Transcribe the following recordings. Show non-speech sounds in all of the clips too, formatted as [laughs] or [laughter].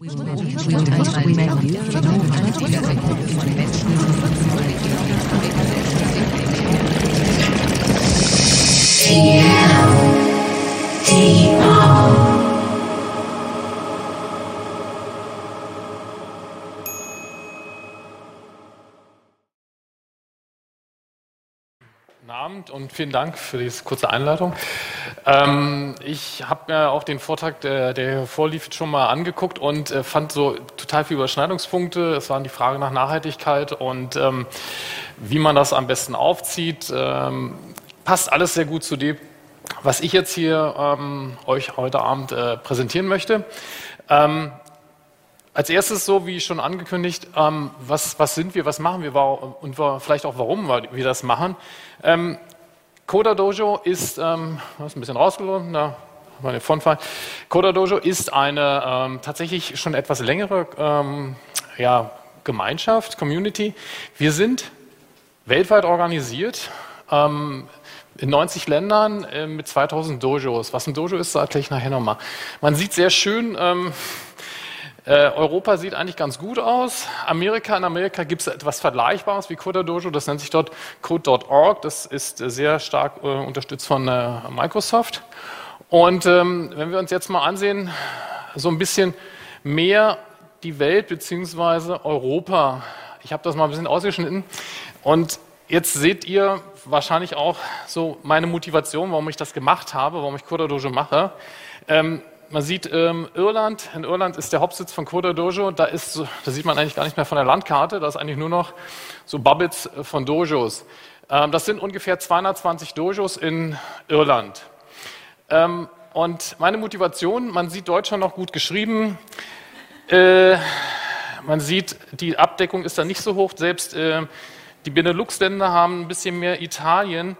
Guten Abend und vielen Dank für diese kurze Einleitung. Ähm, ich habe mir auch den Vortrag, der, der hier vorlief, schon mal angeguckt und äh, fand so total viele Überschneidungspunkte. Es waren die Frage nach Nachhaltigkeit und ähm, wie man das am besten aufzieht. Ähm, passt alles sehr gut zu dem, was ich jetzt hier ähm, euch heute Abend äh, präsentieren möchte. Als erstes, so wie schon angekündigt, ähm, was, was, sind wir, was machen wir und vielleicht auch warum wir das machen. Ähm, Coda Dojo ist, ähm, ist ein bisschen rausgelogen, da meine Fontfall. Coda Dojo ist eine ähm, tatsächlich schon etwas längere ähm, ja, Gemeinschaft, Community. Wir sind weltweit organisiert. Ähm, in 90 Ländern äh, mit 2000 Dojos. Was ein Dojo ist, erkläre ich nachher nochmal. Man sieht sehr schön, ähm, äh, Europa sieht eigentlich ganz gut aus. Amerika, in Amerika gibt es etwas Vergleichbares wie Coda Dojo, das nennt sich dort Code.org, das ist äh, sehr stark äh, unterstützt von äh, Microsoft. Und ähm, wenn wir uns jetzt mal ansehen, so ein bisschen mehr die Welt bzw. Europa. Ich habe das mal ein bisschen ausgeschnitten und jetzt seht ihr wahrscheinlich auch so meine Motivation, warum ich das gemacht habe, warum ich Coda Dojo mache. Ähm, man sieht ähm, Irland, in Irland ist der Hauptsitz von Coda Dojo, da, ist, da sieht man eigentlich gar nicht mehr von der Landkarte, da ist eigentlich nur noch so Bubbits äh, von Dojos. Ähm, das sind ungefähr 220 Dojos in Irland. Ähm, und meine Motivation, man sieht Deutschland noch gut geschrieben, äh, man sieht, die Abdeckung ist da nicht so hoch, selbst äh, die Benelux-Länder haben ein bisschen mehr Italien.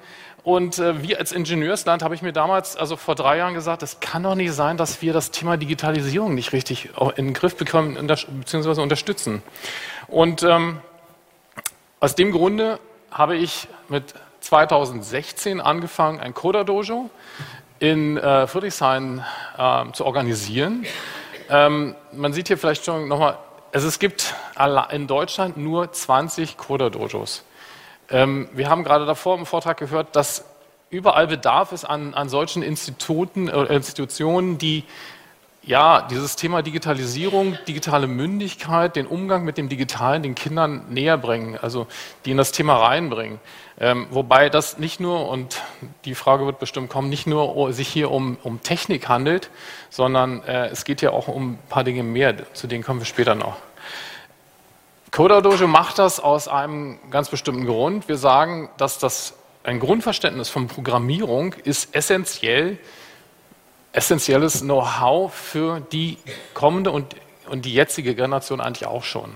Und äh, wir als Ingenieursland habe ich mir damals, also vor drei Jahren gesagt, es kann doch nicht sein, dass wir das Thema Digitalisierung nicht richtig in den Griff bekommen bzw. unterstützen. Und ähm, aus dem Grunde habe ich mit 2016 angefangen, ein Coda-Dojo in äh, Friedrichshain äh, zu organisieren. Ähm, man sieht hier vielleicht schon nochmal, also es gibt in Deutschland nur 20 Coda-Dojos. Ähm, wir haben gerade davor im Vortrag gehört, dass überall Bedarf ist an, an solchen Instituten, äh, Institutionen, die ja, dieses Thema Digitalisierung, digitale Mündigkeit, den Umgang mit dem Digitalen den Kindern näher bringen, also die in das Thema reinbringen. Ähm, wobei das nicht nur, und die Frage wird bestimmt kommen, nicht nur sich hier um, um Technik handelt, sondern äh, es geht ja auch um ein paar Dinge mehr, zu denen kommen wir später noch. Coda Dojo macht das aus einem ganz bestimmten Grund. Wir sagen, dass das ein Grundverständnis von Programmierung ist essentiell, essentielles Know-how für die kommende und, und die jetzige Generation eigentlich auch schon.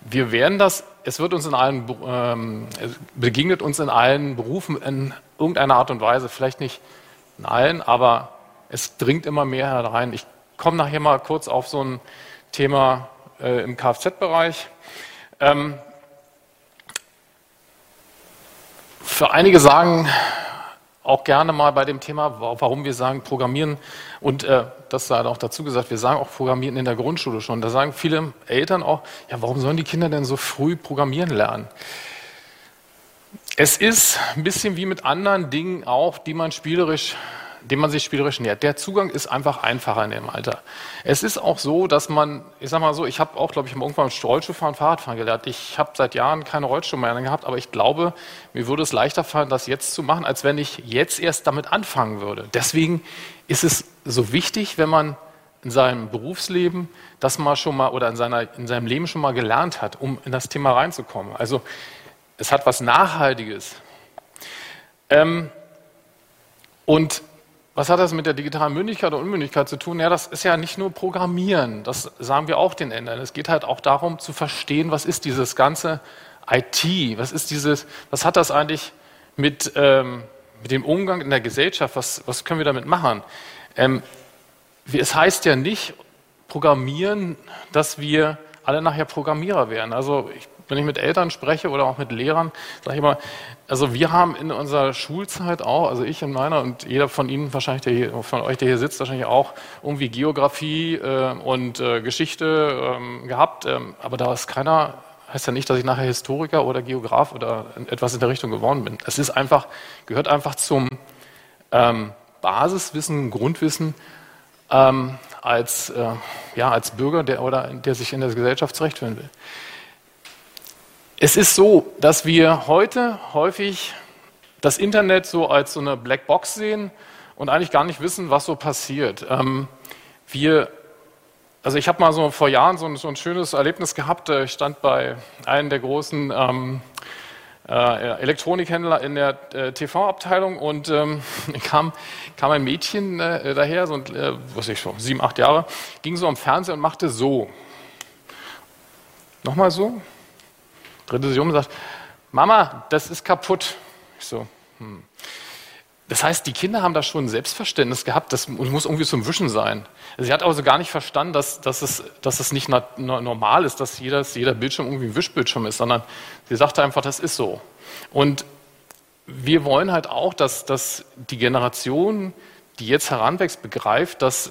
Wir werden das, es wird uns in allen, ähm, begegnet uns in allen Berufen in irgendeiner Art und Weise, vielleicht nicht in allen, aber es dringt immer mehr herein. Ich komme nachher mal kurz auf so ein Thema äh, im Kfz-Bereich. Ähm, für einige sagen auch gerne mal bei dem Thema, warum wir sagen Programmieren und äh, das sei auch dazu gesagt, wir sagen auch Programmieren in der Grundschule schon. Da sagen viele Eltern auch, ja, warum sollen die Kinder denn so früh Programmieren lernen? Es ist ein bisschen wie mit anderen Dingen auch, die man spielerisch dem man sich spielerisch nähert. Der Zugang ist einfach einfacher in dem Alter. Es ist auch so, dass man, ich sag mal so, ich habe auch, glaube ich, irgendwann Rollschuhfahren, Fahrradfahren gelernt. Ich habe seit Jahren keine Rollschuhe mehr gehabt, aber ich glaube, mir würde es leichter fallen, das jetzt zu machen, als wenn ich jetzt erst damit anfangen würde. Deswegen ist es so wichtig, wenn man in seinem Berufsleben das mal schon mal oder in, seiner, in seinem Leben schon mal gelernt hat, um in das Thema reinzukommen. Also es hat was Nachhaltiges. Ähm, und was hat das mit der digitalen Mündigkeit und Unmündigkeit zu tun? Ja, das ist ja nicht nur Programmieren, das sagen wir auch den Ändern. Es geht halt auch darum zu verstehen, was ist dieses ganze IT, was ist dieses, was hat das eigentlich mit, ähm, mit dem Umgang in der Gesellschaft, was, was können wir damit machen? Ähm, es heißt ja nicht Programmieren, dass wir alle nachher Programmierer werden. Also ich wenn ich mit Eltern spreche oder auch mit Lehrern, sage ich immer, also wir haben in unserer Schulzeit auch, also ich in meiner und jeder von Ihnen wahrscheinlich, der hier, von euch, der hier sitzt, wahrscheinlich auch irgendwie Geografie äh, und äh, Geschichte ähm, gehabt, ähm, aber da ist keiner, heißt ja nicht, dass ich nachher Historiker oder Geograf oder etwas in der Richtung geworden bin. Es ist einfach, gehört einfach zum ähm, Basiswissen, Grundwissen ähm, als, äh, ja, als Bürger, der, oder, der sich in der Gesellschaft zurechtfinden will. Es ist so, dass wir heute häufig das Internet so als so eine Blackbox sehen und eigentlich gar nicht wissen, was so passiert. Ähm, wir, also ich habe mal so vor Jahren so ein, so ein, schönes Erlebnis gehabt. Ich stand bei einem der großen ähm, äh, Elektronikhändler in der äh, TV-Abteilung und ähm, [laughs] kam, kam ein Mädchen äh, daher, so äh, was ich so, sieben, acht Jahre, ging so am Fernseher und machte so. Nochmal so drehte sich um und sagt, Mama, das ist kaputt. Ich so, hm. Das heißt, die Kinder haben da schon ein Selbstverständnis gehabt, das muss irgendwie zum Wischen sein. Sie hat also gar nicht verstanden, dass, dass, es, dass es nicht normal ist, dass jeder, jeder Bildschirm irgendwie ein Wischbildschirm ist, sondern sie sagte einfach, das ist so. Und wir wollen halt auch, dass, dass die Generation, die jetzt heranwächst, begreift, dass,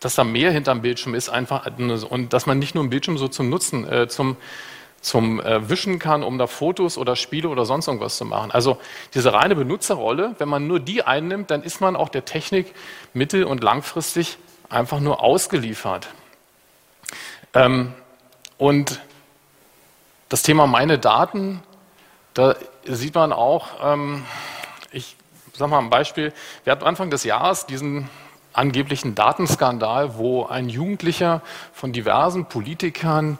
dass da mehr hinterm Bildschirm ist einfach und dass man nicht nur einen Bildschirm so zum Nutzen, äh, zum, zum äh, Wischen kann, um da Fotos oder Spiele oder sonst irgendwas zu machen. Also diese reine Benutzerrolle, wenn man nur die einnimmt, dann ist man auch der Technik mittel- und langfristig einfach nur ausgeliefert. Ähm, und das Thema meine Daten, da sieht man auch, ähm, ich sage mal ein Beispiel, wir hatten Anfang des Jahres diesen angeblichen Datenskandal, wo ein Jugendlicher von diversen Politikern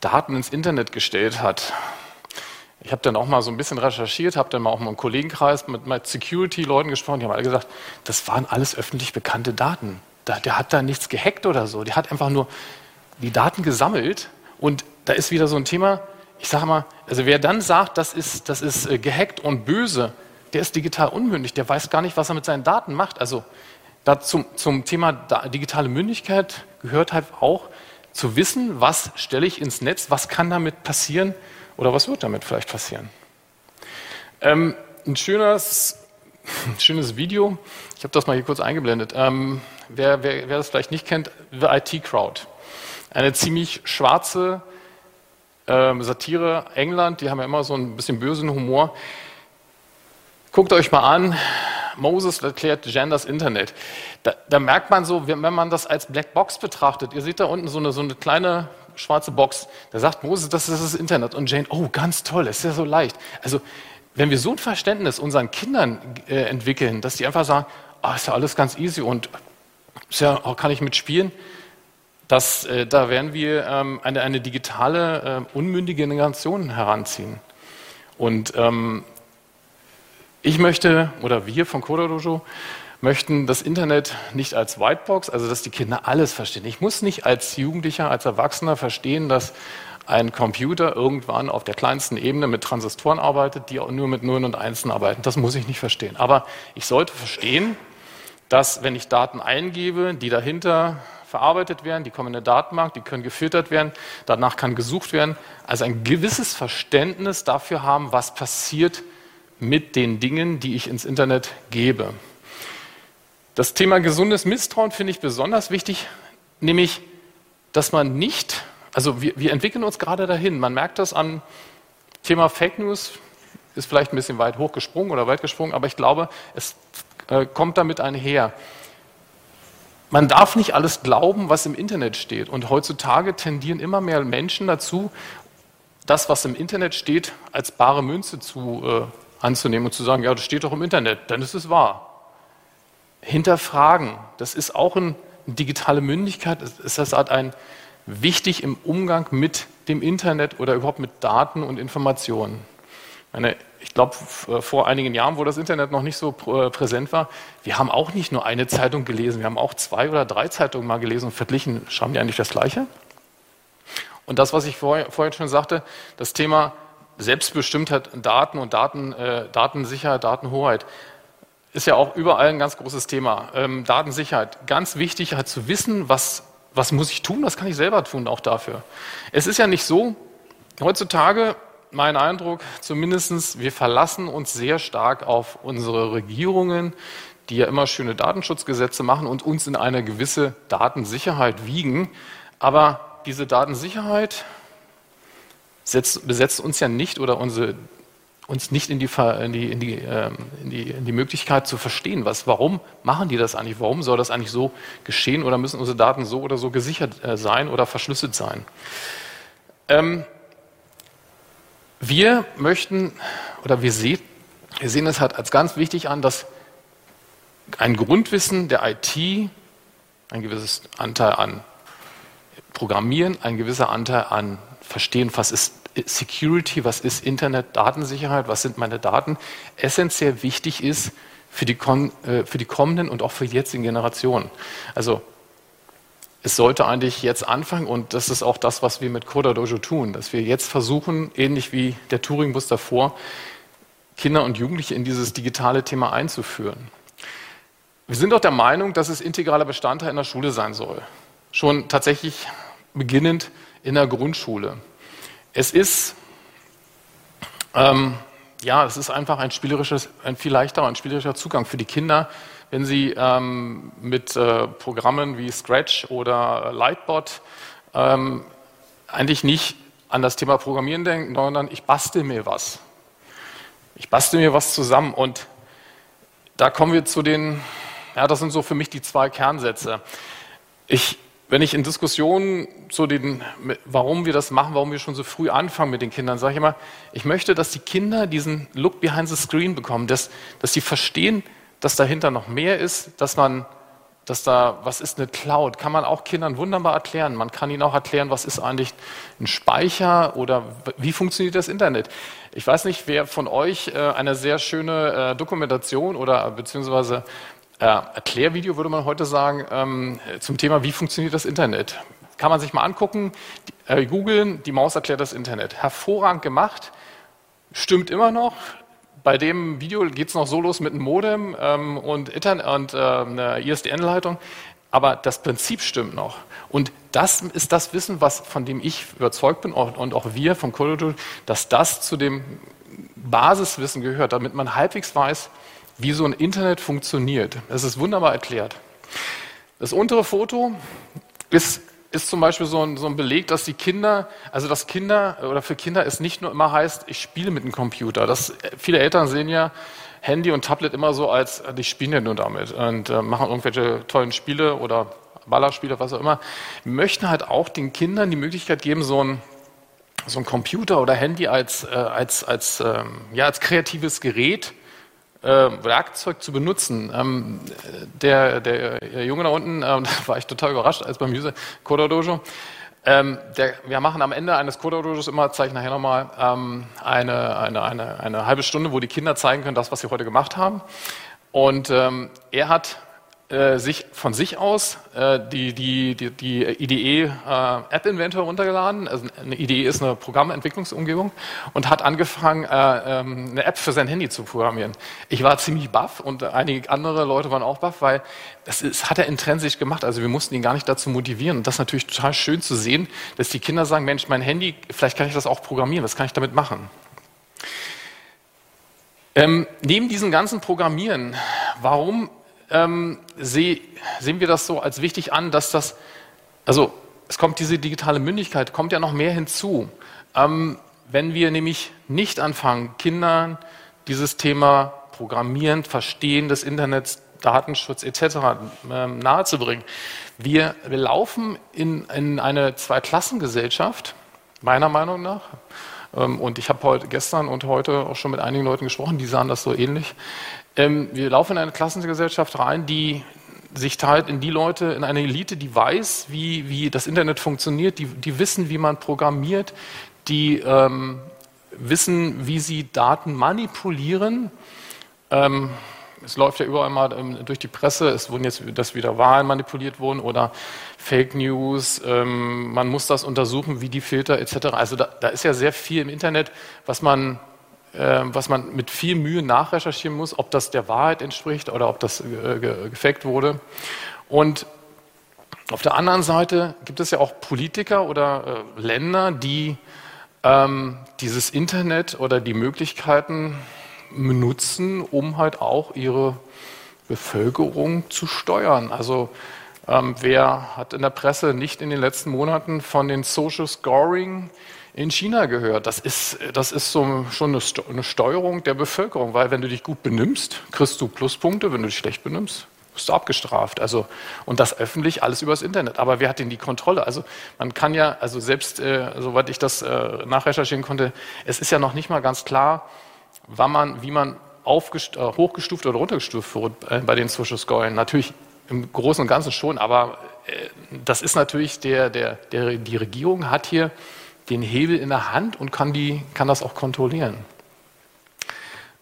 Daten ins Internet gestellt hat. Ich habe dann auch mal so ein bisschen recherchiert, habe dann mal auch mal im Kollegenkreis mit, Security-Leuten gesprochen, die haben alle gesagt, das waren alles öffentlich bekannte Daten. Da, der hat da nichts gehackt oder so, der hat einfach nur die Daten gesammelt und da ist wieder so ein Thema, ich sage mal, also wer dann sagt, das ist, das ist äh, gehackt und böse, der ist digital unmündig, der weiß gar nicht, was er mit seinen Daten macht. Also da zum, zum Thema digitale Mündigkeit gehört halt auch, zu wissen, was stelle ich ins Netz, was kann damit passieren oder was wird damit vielleicht passieren. Ähm, ein schönes, ein schönes Video, ich habe das mal hier kurz eingeblendet. Ähm, wer, wer, wer, das vielleicht nicht kennt, The IT Crowd. Eine ziemlich schwarze ähm, Satire England, die haben ja immer so ein bisschen bösen Humor. Guckt euch mal an, Moses erklärt Genders Internet. Da, da, merkt man so, wenn man das als Black Box betrachtet, ihr seht da unten so eine, so eine kleine schwarze Box, da sagt Moses, das ist das Internet. Und Jane, oh, ganz toll, ist ja so leicht. Also, wenn wir so ein Verständnis unseren Kindern äh, entwickeln, dass die einfach sagen, oh, ist ja alles ganz easy und ist ja, oh, kann ich mitspielen, das, äh, da werden wir ähm, eine, eine digitale, äh, unmündige Generation heranziehen. Und ähm, ich möchte, oder wir von Coda möchten das Internet nicht als Whitebox, also dass die Kinder alles verstehen. Ich muss nicht als Jugendlicher, als Erwachsener verstehen, dass ein Computer irgendwann auf der kleinsten Ebene mit Transistoren arbeitet, die auch nur mit Nullen und Einsen arbeiten. Das muss ich nicht verstehen. Aber ich sollte verstehen, dass wenn ich Daten eingebe, die dahinter verarbeitet werden, die kommen in den Datenbank, die können gefiltert werden, danach kann gesucht werden. Also ein gewisses Verständnis dafür haben, was passiert mit den Dingen, die ich ins Internet gebe. Das Thema gesundes Misstrauen finde ich besonders wichtig, nämlich, dass man nicht, also wir, wir entwickeln uns gerade dahin, man merkt das am Thema Fake News, ist vielleicht ein bisschen weit hochgesprungen oder weit gesprungen, aber ich glaube, es äh, kommt damit einher. Man darf nicht alles glauben, was im Internet steht. Und heutzutage tendieren immer mehr Menschen dazu, das, was im Internet steht, als bare Münze zu äh, anzunehmen und zu sagen, ja, das steht doch im Internet, dann ist es wahr. Hinterfragen, das ist auch eine digitale Mündigkeit, ist das halt ein wichtig im Umgang mit dem Internet oder überhaupt mit Daten und Informationen. Meine, ich glaube, vor einigen Jahren, wo das Internet noch nicht so äh, präsent war, wir haben auch nicht nur eine Zeitung gelesen, wir haben auch zwei oder drei Zeitungen mal gelesen und verglichen, schreiben die eigentlich das Gleiche? Und das, was ich vorher, vorhin schon sagte, das Thema Selbstbestimmtheit Daten und Daten, äh, Datensicherheit, Datenhoheit ist ja auch überall ein ganz großes Thema. Ähm, Datensicherheit, ganz wichtig halt zu wissen, was, was muss ich tun, was kann ich selber tun auch dafür. Es ist ja nicht so, heutzutage, mein Eindruck zumindest, wir verlassen uns sehr stark auf unsere Regierungen, die ja immer schöne Datenschutzgesetze machen und uns in eine gewisse Datensicherheit wiegen. Aber diese Datensicherheit setzt, besetzt uns ja nicht oder unsere, uns nicht in die, in, die, in, die, ähm, in, die, in die Möglichkeit zu verstehen, was, warum machen die das eigentlich, warum soll das eigentlich so geschehen oder müssen unsere Daten so oder so gesichert äh, sein oder verschlüsselt sein. Ähm, wir möchten oder wir, sehen, wir sehen es halt als ganz wichtig an, dass ein Grundwissen der IT, ein gewisses Anteil an Programmieren, ein gewisser Anteil an Verstehen, was ist Security, was ist Internet, Datensicherheit, was sind meine Daten, essentiell wichtig ist für die, äh, für die kommenden und auch für die jetzigen Generationen. Also es sollte eigentlich jetzt anfangen und das ist auch das, was wir mit Coda Dojo tun, dass wir jetzt versuchen, ähnlich wie der Turing-Bus davor, Kinder und Jugendliche in dieses digitale Thema einzuführen. Wir sind auch der Meinung, dass es integraler Bestandteil in der Schule sein soll. Schon tatsächlich beginnend in der Grundschule. Es ist, ähm, ja, es ist einfach ein spielerisches, ein viel leichterer, ein spielerischer Zugang für die Kinder, wenn Sie ähm, mit äh, Programmen wie Scratch oder Lightbot ähm, eigentlich nicht an das Thema Programmieren denken, sondern ich bastel mir was. Ich bastel mir was zusammen und da kommen wir zu den, ja, das sind so für mich die zwei Kernsätze. Ich, wenn ich in Diskussionen zu den, warum wir das machen, warum wir schon so früh anfangen mit den Kindern, sage ich immer, ich möchte, dass die Kinder diesen Look behind the screen bekommen, dass, dass sie verstehen, dass dahinter noch mehr ist, dass man, dass da, was ist eine Cloud, kann man auch Kindern wunderbar erklären. Man kann ihnen auch erklären, was ist eigentlich ein Speicher oder wie funktioniert das Internet. Ich weiß nicht, wer von euch äh, eine sehr schöne äh, Dokumentation oder beziehungsweise äh, Erklärvideo, würde man heute sagen, ähm, zum Thema, wie funktioniert das Internet. Kann man sich mal angucken, äh, googeln, die Maus erklärt das Internet. Hervorragend gemacht, stimmt immer noch, bei dem Video geht es noch so los mit einem Modem ähm, und, Ethernet und äh, einer ISDN-Leitung, aber das Prinzip stimmt noch. Und das ist das Wissen, was, von dem ich überzeugt bin und auch wir vom Corridor, dass das zu dem Basiswissen gehört, damit man halbwegs weiß, wie so ein Internet funktioniert. Es ist wunderbar erklärt. Das untere Foto ist ist zum Beispiel so ein, so ein Beleg, dass die Kinder, also dass Kinder oder für Kinder es nicht nur immer heißt, ich spiele mit dem Computer. Das, viele Eltern sehen ja Handy und Tablet immer so als, die spielen ja nur damit und äh, machen irgendwelche tollen Spiele oder Ballerspiele, was auch immer. Wir möchten halt auch den Kindern die Möglichkeit geben, so ein, so ein Computer oder Handy als, äh, als, als, ähm, ja, als kreatives Gerät äh, Werkzeug zu benutzen. Ähm, der, der Junge da unten, äh, [laughs] da war ich total überrascht, als beim User Coda Dojo. Ähm, der, wir machen am Ende eines Coda Dojos immer, zeige ich nachher nochmal, ähm, eine, eine, eine, eine halbe Stunde, wo die Kinder zeigen können, das, was sie heute gemacht haben. Und ähm, er hat äh, sich von sich aus äh, die, die, die, die IDE äh, App Inventor runtergeladen. Also eine IDE ist eine Programmentwicklungsumgebung und hat angefangen, äh, ähm, eine App für sein Handy zu programmieren. Ich war ziemlich baff und einige andere Leute waren auch baff, weil das, ist, hat er intrinsisch gemacht. Also wir mussten ihn gar nicht dazu motivieren. Und das ist natürlich total schön zu sehen, dass die Kinder sagen, Mensch, mein Handy, vielleicht kann ich das auch programmieren. Was kann ich damit machen? Ähm, neben diesem ganzen Programmieren, warum ähm, seh, sehen wir das so als wichtig an, dass das, also es kommt diese digitale Mündigkeit, kommt ja noch mehr hinzu. Ähm, wenn wir nämlich nicht anfangen, Kindern dieses Thema Programmieren, Verstehen des Internets, Datenschutz etc. Ähm, nahezubringen. Wir, wir laufen in, in eine Zweiklassengesellschaft, meiner Meinung nach. Ähm, und ich habe heute, gestern und heute auch schon mit einigen Leuten gesprochen, die sahen das so ähnlich. Ähm, wir laufen in eine Klassengesellschaft rein, die sich teilt in die Leute, in eine Elite, die weiß, wie, wie das Internet funktioniert, die, die wissen, wie man programmiert, die ähm, wissen, wie sie Daten manipulieren. Ähm, es läuft ja überall mal ähm, durch die Presse, es wurden jetzt, dass wieder Wahlen manipuliert wurden oder Fake News, ähm, man muss das untersuchen, wie die Filter etc. Also da, da ist ja sehr viel im Internet, was man ähm, was man mit viel Mühe nachrecherchieren muss, ob das der Wahrheit entspricht oder ob das äh, gefaked wurde. Und auf der anderen Seite gibt es ja auch Politiker oder äh, Länder, die, äh, ähm, dieses Internet oder die Möglichkeiten benutzen, um halt auch ihre Bevölkerung zu steuern. Also ähm, wer hat in der Presse nicht in den letzten Monaten von den Social Scoring in China gehört? Das ist, das ist so schon eine, Steuerung der Bevölkerung, weil wenn du dich gut benimmst, kriegst du Pluspunkte, wenn du dich schlecht benimmst, wirst du abgestraft. Also, und das öffentlich alles übers Internet. Aber wer hat denn die Kontrolle? Also man kann ja, also selbst, äh, soweit ich das äh, nachrecherchieren konnte, es ist ja noch nicht mal ganz klar, wann man, wie man äh, hochgestuft oder runtergestuft wird äh, bei den Social Scoring. Natürlich im Großen und Ganzen schon, aber äh, das ist natürlich der, der, der, die Regierung hat hier den Hebel in der Hand und kann, die, kann das auch kontrollieren.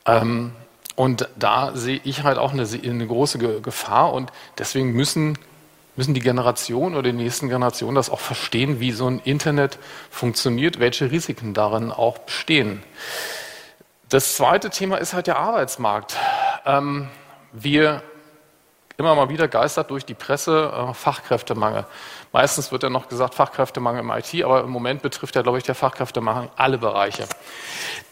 Ähm, und da sehe ich halt auch eine, eine, große Gefahr und deswegen müssen, müssen die Generationen oder die nächsten Generationen das auch verstehen, wie so ein Internet funktioniert, welche Risiken darin auch bestehen. Das zweite Thema ist halt der Arbeitsmarkt. Ähm, wir immer mal wieder geistert durch die Presse äh, Fachkräftemangel. Meistens wird ja noch gesagt Fachkräftemangel im IT, aber im Moment betrifft ja, glaube ich, der Fachkräftemangel alle Bereiche.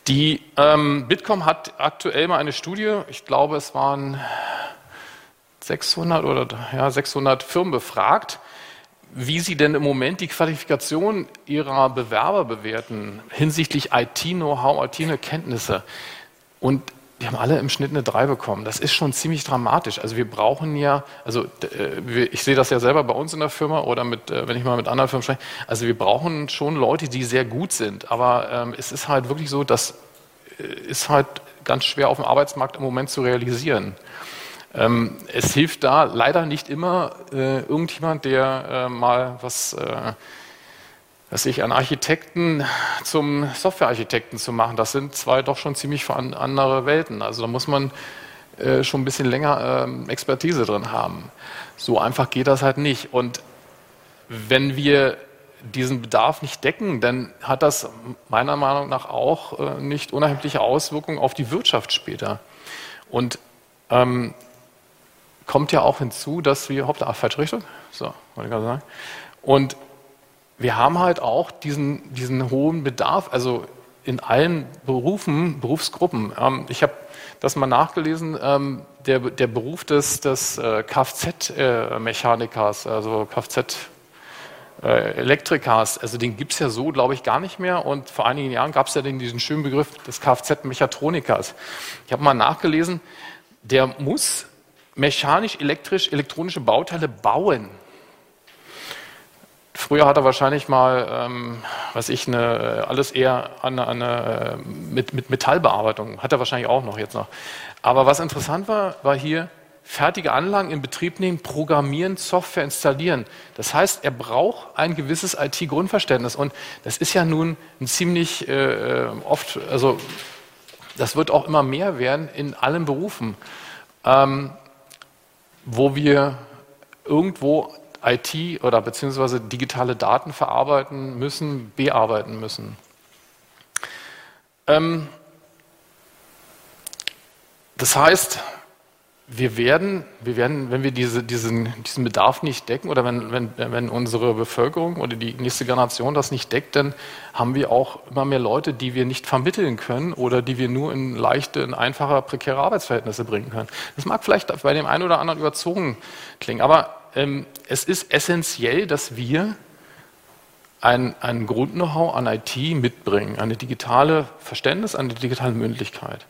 Die ähm, Bitkom hat aktuell mal eine Studie, ich glaube, es waren 600 oder ja, 600 Firmen befragt, wie sie denn im Moment die Qualifikation ihrer Bewerber bewerten hinsichtlich IT-Know-how, IT-Kenntnisse. Und die haben alle im Schnitt eine 3 bekommen. Das ist schon ziemlich dramatisch. Also wir brauchen ja, also äh, ich sehe das ja selber bei uns in der Firma oder mit, äh, wenn ich mal mit anderen Firmen spreche, also wir brauchen schon Leute, die sehr gut sind. Aber ähm, es ist halt wirklich so, das äh, ist halt ganz schwer auf dem Arbeitsmarkt im Moment zu realisieren. Ähm, es hilft da leider nicht immer äh, irgendjemand, der äh, mal was, äh, was ich an Architekten zum Softwarearchitekten zu machen. Das sind zwei doch schon ziemlich andere Welten. Also da muss man äh, schon ein bisschen länger ähm, Expertise drin haben. So einfach geht das halt nicht. Und wenn wir diesen Bedarf nicht decken, dann hat das meiner Meinung nach auch äh, nicht unerhebliche Auswirkungen auf die Wirtschaft später. Und ähm, kommt ja auch hinzu, dass wir, hoppla, falsche Richtung, so, wollte ich gerade sagen. Und wir haben halt auch diesen, diesen hohen Bedarf, also in allen Berufen, Berufsgruppen. Ähm, ich habe das mal nachgelesen, ähm, der, der Beruf des, des äh, Kfz-Mechanikers, also Kfz- äh, Elektrikers, also den gibt es ja so, glaube ich, gar nicht mehr. Und vor einigen Jahren gab es ja den, diesen schönen Begriff des Kfz-Mechatronikers. Ich habe mal nachgelesen, der muss mechanisch, elektrisch, elektronische Bauteile bauen. Früher hat er wahrscheinlich mal, ähm, was ich, eine, alles eher an eine, äh, mit, mit Metallbearbeitung, hat er wahrscheinlich auch noch jetzt noch. Aber was interessant war, war hier fertige Anlagen in Betrieb nehmen, programmieren, Software installieren. Das heißt, er braucht ein gewisses IT-Grundverständnis und das ist ja nun ein ziemlich äh, äh, oft, also das wird auch immer mehr werden in allen Berufen. Ähm, wo wir irgendwo IT oder beziehungsweise digitale Daten verarbeiten müssen, bearbeiten müssen. Ähm, das heißt, wir werden, wir werden, wenn wir diese, diesen, diesen Bedarf nicht decken oder wenn, wenn, wenn unsere Bevölkerung oder die nächste Generation das nicht deckt, dann haben wir auch immer mehr Leute, die wir nicht vermitteln können oder die wir nur in leichte, in einfache, prekäre Arbeitsverhältnisse bringen können. Das mag vielleicht bei dem einen oder anderen überzogen klingen, aber ähm, es ist essentiell, dass wir ein, ein Grund-Know-how an IT mitbringen, eine digitale Verständnis, eine digitale Mündlichkeit.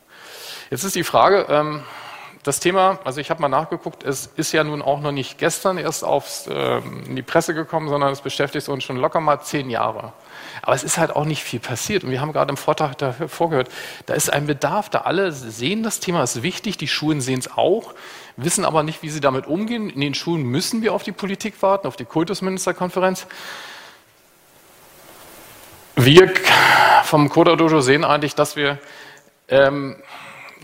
Jetzt ist die Frage, ähm, das Thema, also ich habe mal nachgeguckt, es ist ja nun auch noch nicht gestern erst aufs, äh, in die Presse gekommen, sondern es beschäftigt uns schon locker mal zehn Jahre. Aber es ist halt auch nicht viel passiert. Und wir haben gerade im Vortrag davor gehört, da ist ein Bedarf, da alle sehen, das Thema ist wichtig, die Schulen sehen es auch, wissen aber nicht, wie sie damit umgehen. In den Schulen müssen wir auf die Politik warten, auf die Kultusministerkonferenz. Wir vom Coda Dojo sehen eigentlich, dass wir ähm,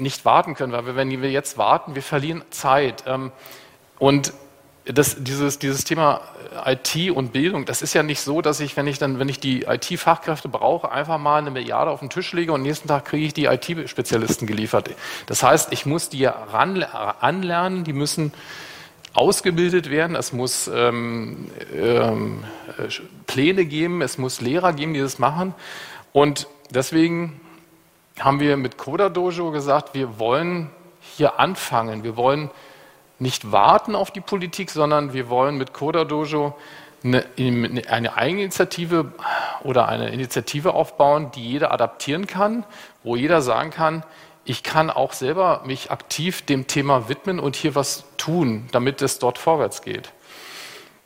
nicht warten können, weil wir, wenn wir jetzt warten, wir verlieren Zeit. Ähm, und das, dieses, dieses Thema IT und Bildung, das ist ja nicht so, dass ich, wenn ich dann, wenn ich die IT-Fachkräfte brauche, einfach mal eine Milliarde auf den Tisch lege und nächsten Tag kriege ich die IT-Spezialisten geliefert. Das heißt, ich muss die ran, anlernen, die müssen ausgebildet werden, es muss ähm, ähm, Pläne geben, es muss Lehrer geben, die das machen. Und deswegen haben wir mit Coda Dojo gesagt, wir wollen hier anfangen. Wir wollen nicht warten auf die Politik, sondern wir wollen mit Coda Dojo eine, eine Eigeninitiative oder eine Initiative aufbauen, die jeder adaptieren kann, wo jeder sagen kann, ich kann auch selber mich aktiv dem Thema widmen und hier was tun, damit es dort vorwärts geht.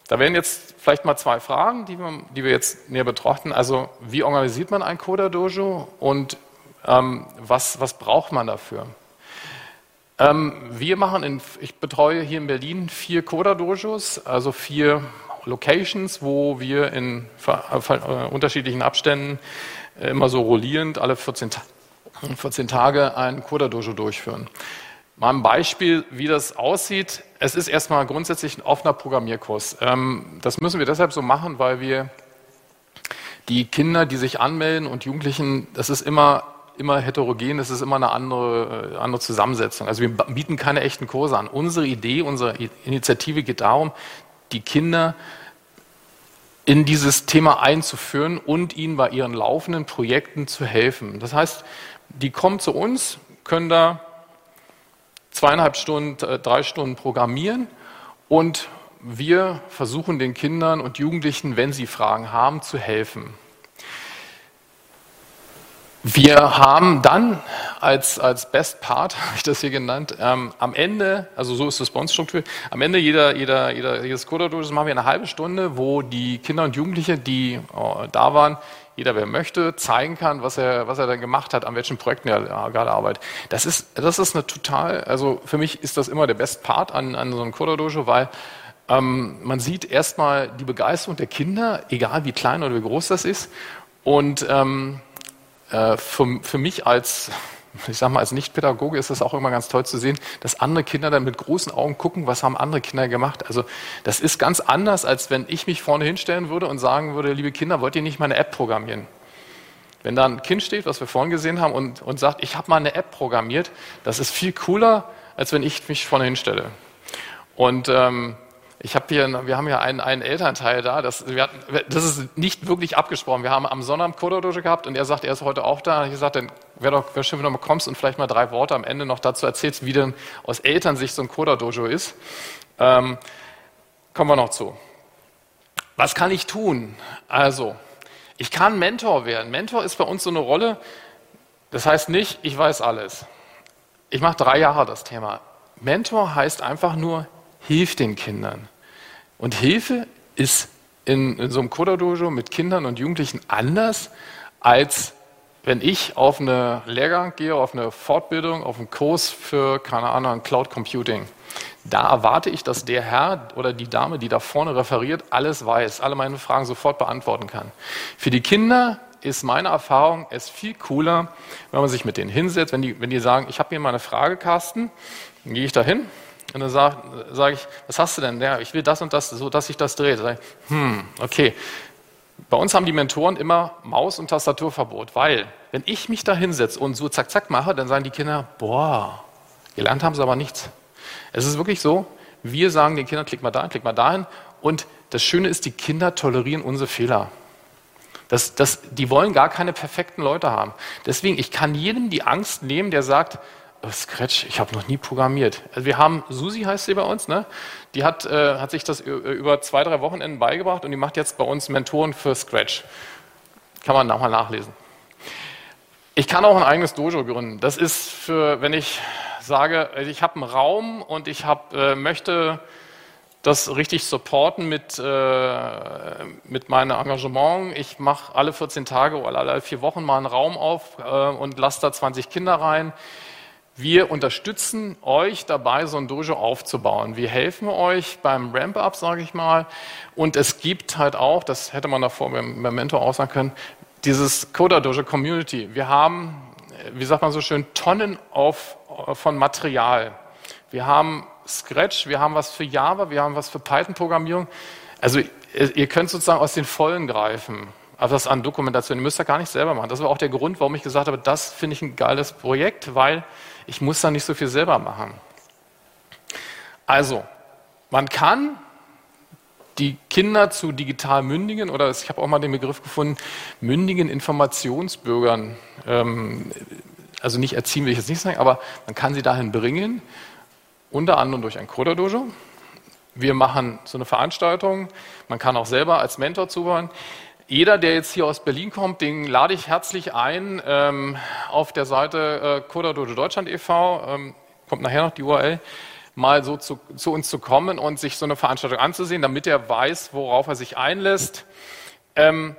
Da wären jetzt vielleicht mal zwei Fragen, die wir, die wir jetzt näher betrachten. Also, wie organisiert man ein Coda-Dojo und ähm, was, was braucht man dafür? Ähm, wir machen, in, ich betreue hier in Berlin vier Coda-Dojos, also vier Locations, wo wir in äh, unterschiedlichen Abständen äh, immer so rollierend alle 14, 14 Tage ein Coda-Dojo durchführen. Mal ein Beispiel, wie das aussieht. Es ist erstmal grundsätzlich ein offener Programmierkurs. Ähm, das müssen wir deshalb so machen, weil wir die Kinder, die sich anmelden und Jugendlichen, das ist immer, immer heterogen, das ist immer eine andere, äh, andere Zusammensetzung. Also wir bieten keine echten Kurse an. Unsere Idee, unsere Initiative geht darum, die Kinder in dieses Thema einzuführen und ihnen bei ihren laufenden Projekten zu helfen. Das heißt, die kommen zu uns, können da zweieinhalb Stunden, äh, drei Stunden programmieren und wir versuchen den Kindern und Jugendlichen, wenn sie Fragen haben, zu helfen. Wir haben dann als, als Best Part, [laughs] habe ich das hier genannt, ähm, am Ende, also so ist das bei uns strukturiert, am Ende jeder, jeder, jeder, jedes Coder-Dosis machen wir eine halbe Stunde, wo die Kinder und Jugendliche, die oh, da waren, jeder, wer möchte, zeigen kann, was er, was er dann gemacht hat, an welchen Projekten er gerade arbeitet. Das ist, das ist eine total, also für mich ist das immer der Best Part an, an so einem Coder-Dojo, weil ähm, man sieht erstmal die Begeisterung der Kinder, egal wie klein oder wie groß das ist. Und ähm, äh, für, für mich als ich sage mal, als Nichtpädagoge ist es auch immer ganz toll zu sehen, dass andere Kinder dann mit großen Augen gucken, was haben andere Kinder gemacht. Also das ist ganz anders, als wenn ich mich vorne hinstellen würde und sagen würde, liebe Kinder, wollt ihr nicht mal eine App programmieren? Wenn da ein Kind steht, was wir vorhin gesehen haben, und, und sagt, ich habe mal eine App programmiert, das ist viel cooler, als wenn ich mich vorne hinstelle. Und ähm, ich habe hier, wir haben ja einen, einen Elternteil da, das, wir hatten, das ist nicht wirklich abgesprochen. Wir haben am Sonntag Kododojo gehabt und er sagt, er ist heute auch da. Und ich gesagt, dann wäre doch wär schön, wenn du mal kommst und vielleicht mal drei Worte am Ende noch dazu erzählst, wie denn aus Elternsicht so ein Kododojo ist. Ähm, kommen wir noch zu. Was kann ich tun? Also, ich kann Mentor werden. Mentor ist bei uns so eine Rolle, das heißt nicht, ich weiß alles. Ich mache drei Jahre das Thema. Mentor heißt einfach nur, hilf den Kindern. Und Hilfe ist in, in so einem Koda-Dojo mit Kindern und Jugendlichen anders, als wenn ich auf eine Lehrgang gehe, auf eine Fortbildung, auf einen Kurs für, keine Ahnung, Cloud Computing. Da erwarte ich, dass der Herr oder die Dame, die da vorne referiert, alles weiß, alle meine Fragen sofort beantworten kann. Für die Kinder ist meine Erfahrung es viel cooler, wenn man sich mit denen hinsetzt, wenn die, wenn die sagen, ich habe hier mal eine Frage, Carsten, dann gehe ich da hin, und dann sage sag ich, was hast du denn? Ja, ich will das und das, so dass sich das dreht. Sag ich, hm, okay. Bei uns haben die Mentoren immer Maus- und Tastaturverbot, weil wenn ich mich da hinsetze und so zack, zack mache, dann sagen die Kinder, boah, gelernt haben sie aber nichts. Es ist wirklich so, wir sagen den Kindern, klick mal dahin, klick mal dahin. Und das Schöne ist, die Kinder tolerieren unsere Fehler. Das, das, die wollen gar keine perfekten Leute haben. Deswegen, ich kann jedem die Angst nehmen, der sagt, Scratch, ich habe noch nie programmiert. Also wir haben, Susi heißt sie bei uns, ne? die hat, äh, hat sich das über zwei, drei Wochenenden beigebracht und die macht jetzt bei uns Mentoren für Scratch. Kann man nochmal nachlesen. Ich kann auch ein eigenes Dojo gründen. Das ist für, wenn ich sage, also ich habe einen Raum und ich hab, äh, möchte das richtig supporten mit, äh, mit meinem Engagement. Ich mache alle 14 Tage oder alle vier Wochen mal einen Raum auf äh, und lasse da 20 Kinder rein. Wir unterstützen euch dabei, so ein Dojo aufzubauen. Wir helfen euch beim Ramp-up, sage ich mal. Und es gibt halt auch, das hätte man davor beim, beim Mentor auch sagen können, dieses Coda Dojo Community. Wir haben, wie sagt man so schön, Tonnen auf, von Material. Wir haben Scratch, wir haben was für Java, wir haben was für Python-Programmierung. Also ihr könnt sozusagen aus den Vollen greifen. Also das an Dokumentation. Ihr müsst das gar nicht selber machen. Das war auch der Grund, warum ich gesagt habe, das finde ich ein geiles Projekt, weil ich muss da nicht so viel selber machen. Also, man kann die Kinder zu digital mündigen oder ich habe auch mal den Begriff gefunden, mündigen Informationsbürgern, ähm, also nicht erziehen will ich jetzt nicht sagen, aber man kann sie dahin bringen, unter anderem durch ein Coder-Dojo. Wir machen so eine Veranstaltung, man kann auch selber als Mentor zuhören. Jeder, der jetzt hier aus Berlin kommt, den lade ich herzlich ein ähm, auf der Seite äh, Coder Dojo Deutschland e.V., ähm, kommt nachher noch die URL, mal so zu, zu, uns zu kommen und sich so eine Veranstaltung anzusehen, damit er weiß, worauf er sich einlässt. Ähm,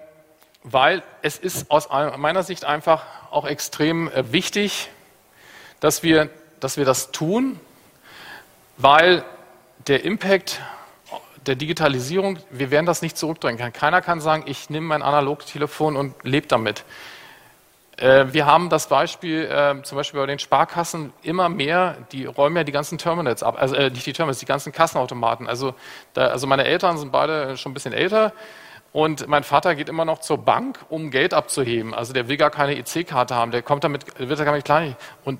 weil es ist aus meiner Sicht einfach auch extrem äh, wichtig, dass wir, dass wir das tun, weil der Impact der Digitalisierung, wir werden das nicht zurückdrängen können. Keiner kann sagen, ich nehme mein Analogtelefon und lebe damit. Äh, wir haben das Beispiel äh, zum Beispiel bei den Sparkassen immer mehr, die räumen ja die ganzen Terminals ab, also äh, nicht die Terminals, die ganzen Kassenautomaten. Also, da, also meine Eltern sind beide schon ein bisschen älter und mein Vater geht immer noch zur Bank, um Geld abzuheben. Also der will gar keine EC-Karte haben, der kommt damit, wird nicht klein. Und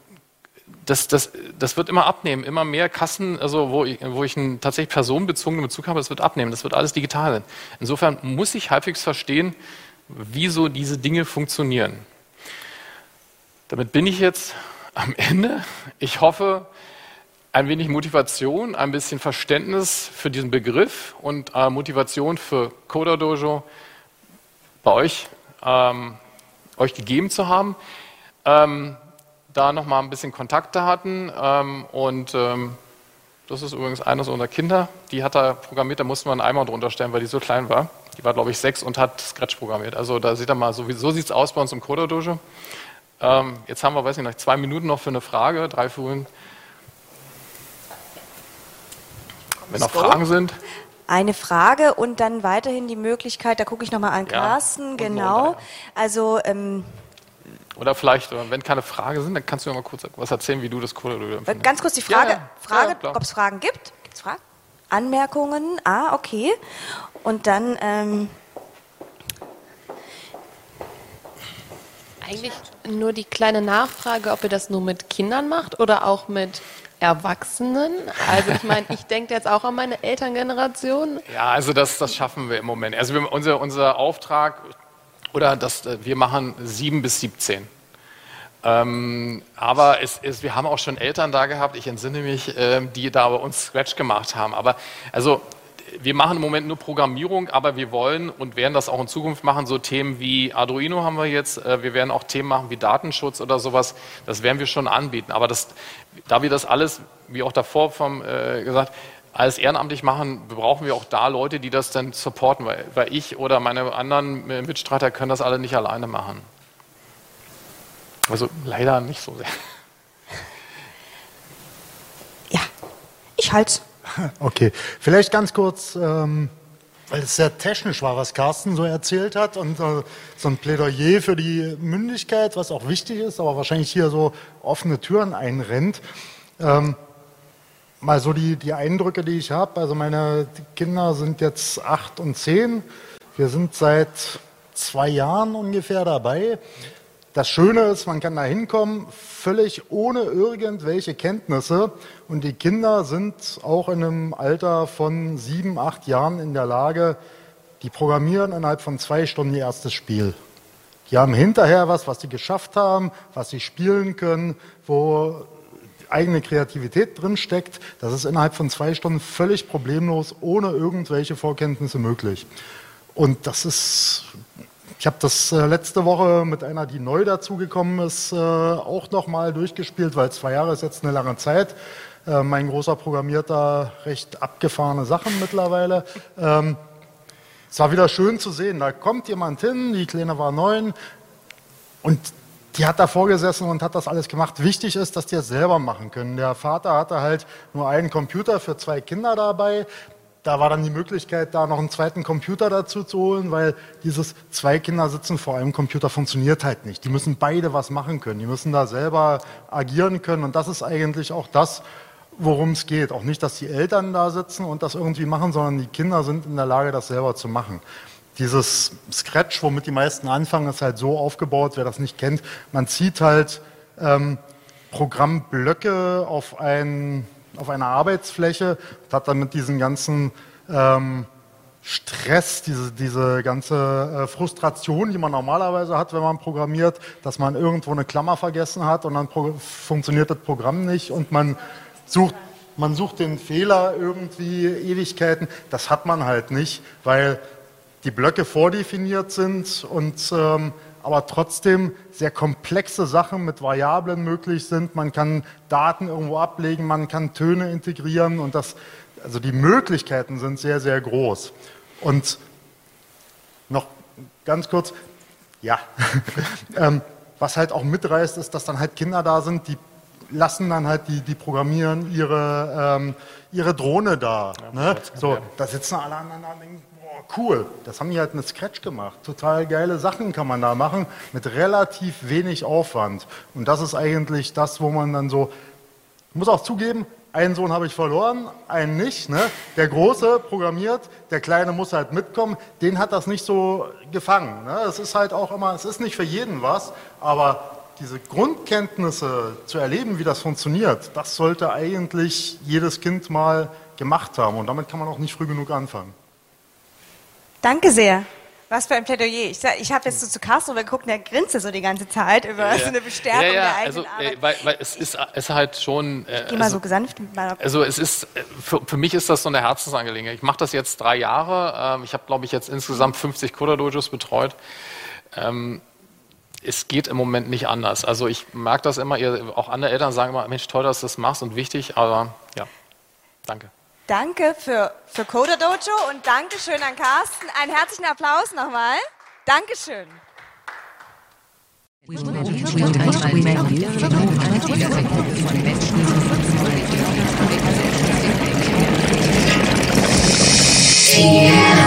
das, das, das wird immer abnehmen, immer mehr Kassen, also wo ich, wo ich einen tatsächlich personenbezogenen Bezug habe, das wird abnehmen, das wird alles digital sein. Insofern muss ich halbwegs verstehen, wieso diese Dinge funktionieren. Damit bin ich jetzt am Ende. Ich hoffe, ein wenig Motivation, ein bisschen Verständnis für diesen Begriff und äh, Motivation für Coder Dojo bei euch, ähm, euch gegeben zu haben. Ähm, da nochmal ein bisschen Kontakte hatten ähm, und ähm, das ist übrigens eines unserer Kinder, die hat er programmiert, da mussten wir einen Eimer drunter stellen, weil die so klein war. Die war, glaube ich, sechs und hat Scratch programmiert. Also da seht ihr mal, so, so sieht es aus bei uns im Coder Dojo. Ähm, jetzt haben wir, weiß nicht, noch zwei Minuten noch für eine Frage, drei Folien. Wenn noch Fragen sind. Eine Frage und dann weiterhin die Möglichkeit, da gucke ich nochmal an Carsten, ja, genau. Also ähm, oder vielleicht, wenn keine Fragen sind, dann kannst du ja mal kurz was erzählen, wie du das Coder empfindest. Ganz kurz die Frage, ja, ja. Frage ob es Fragen gibt. Gibt es Fragen? Anmerkungen? Ah, okay. Und dann ähm, Eigentlich nur die kleine Nachfrage, ob ihr das nur mit Kindern macht oder auch mit Erwachsenen. Also ich meine, ich denke jetzt auch an meine Elterngeneration. Ja, also das, das schaffen wir im Moment. Also wir, unser, unser Auftrag, oder das, äh, wir machen sieben bis 17. Ähm, aber es, es, wir haben auch schon Eltern da gehabt, ich entsinne mich, äh, die da bei uns Scratch gemacht haben. Aber also wir machen im Moment nur Programmierung, aber wir wollen und werden das auch in Zukunft machen. So Themen wie Arduino haben wir jetzt. Äh, wir werden auch Themen machen wie Datenschutz oder sowas. Das werden wir schon anbieten. Aber das, da wir das alles, wie auch davor vom, äh, gesagt, alles ehrenamtlich machen, brauchen wir auch da Leute, die das dann supporten, weil, weil ich oder meine anderen äh, Mitstreiter können das alle nicht alleine machen. Also leider nicht so sehr. Ja, ich halte [laughs] Okay, vielleicht ganz kurz, ähm, weil es sehr technisch war, was Carsten so erzählt hat und äh, so ein Plädoyer für die Mündigkeit, was auch wichtig ist, aber wahrscheinlich hier so offene Türen einrennt. Ähm, mal so die, die Eindrücke, die ich habe. Also meine Kinder sind jetzt acht und zehn. Wir sind seit zwei Jahren ungefähr dabei. Das Schöne ist, man kann da hinkommen, völlig ohne irgendwelche Kenntnisse. Und die Kinder sind auch in einem Alter von sieben, acht Jahren in der Lage, die programmieren innerhalb von zwei Stunden ihr erstes Spiel. Die haben hinterher was, was sie geschafft haben, was sie spielen können, wo eigene Kreativität drin steckt. Das ist innerhalb von zwei Stunden völlig problemlos, ohne irgendwelche Vorkenntnisse möglich. Und das ist ich habe das äh, letzte Woche mit einer, die neu dazugekommen ist, äh, auch nochmal durchgespielt, weil zwei Jahre ist jetzt eine lange Zeit. Äh, mein großer programmierter recht abgefahrene Sachen mittlerweile. Ähm, es war wieder schön zu sehen. Da kommt jemand hin, die Kleine war neun und die hat da vorgesessen und hat das alles gemacht. Wichtig ist, dass die es selber machen können. Der Vater hatte halt nur einen Computer für zwei Kinder dabei da war dann die Möglichkeit, da noch einen zweiten Computer dazu zu holen, weil dieses zwei Kinder sitzen vor einem Computer funktioniert halt nicht. Die müssen beide was machen können. Die müssen da selber agieren können. Und das ist eigentlich auch das, worum es geht. Auch nicht, dass die Eltern da sitzen und das irgendwie machen, sondern die Kinder sind in der Lage, das selber zu machen. Dieses Scratch, womit die meisten anfangen, ist halt so aufgebaut, wer das nicht kennt. Man zieht halt ähm, Programmblöcke auf ein auf einer Arbeitsfläche und hat dann mit diesen ganzen ähm, Stress, diese, diese ganze äh, Frustration, die man normalerweise hat, wenn man programmiert, dass man irgendwo eine Klammer vergessen hat und dann funktioniert das Programm nicht und man sucht, man sucht den Fehler irgendwie Ewigkeiten. Das hat man halt nicht, weil die Blöcke vordefiniert sind und ähm, aber trotzdem sehr komplexe Sachen mit Variablen möglich sind. Man kann Daten irgendwo ablegen, man kann Töne integrieren und das, also die Möglichkeiten sind sehr, sehr groß. Und noch ganz kurz, ja, [laughs] ähm, was halt auch mitreißt, ist, dass dann halt Kinder da sind, die lassen dann halt die, die programmieren ihre, ähm, ihre Drohne da. Ja, ne? So, da sitzen alle da und denken, boah, cool, das haben die halt mit Scratch gemacht. Total geile Sachen kann man da machen, mit relativ wenig Aufwand. Und das ist eigentlich das, wo man dann so, ich muss auch zugeben, einen Sohn habe ich verloren, einen nicht. Ne? Der Große programmiert, der Kleine muss halt mitkommen. Den hat das nicht so gefangen. Ne? Es ist halt auch immer, es ist nicht für jeden was, aber diese Grundkenntnisse zu erleben, wie das funktioniert, das sollte eigentlich jedes Kind mal gemacht haben. Und damit kann man auch nicht früh genug anfangen. Danke sehr. Was für ein Plädoyer. Ich, ich habe jetzt so zu Castro geguckt und er grinste so die ganze Zeit über ja, so eine Bestärkung ja, ja, der eigenen also, Arbeit. Weil, weil es ist, es halt schon... Äh, Geh mal also, so gesanft. Also es ist, äh, für, für, mich ist das so eine Herzensangelegenheit. Ich mache das jetzt drei Jahre. Ähm, ich habe, glaube ich, jetzt insgesamt 50 Coda-Dojos betreut. Ähm, es geht im Moment nicht anders. Also ich mag das immer, ihr, auch andere Eltern sagen immer, Mensch, toll, dass du das machst und wichtig, aber ja, danke. Danke für, für Coda Dojo und Dankeschön an Carsten. Einen herzlichen Applaus nochmal. Dankeschön. Yeah.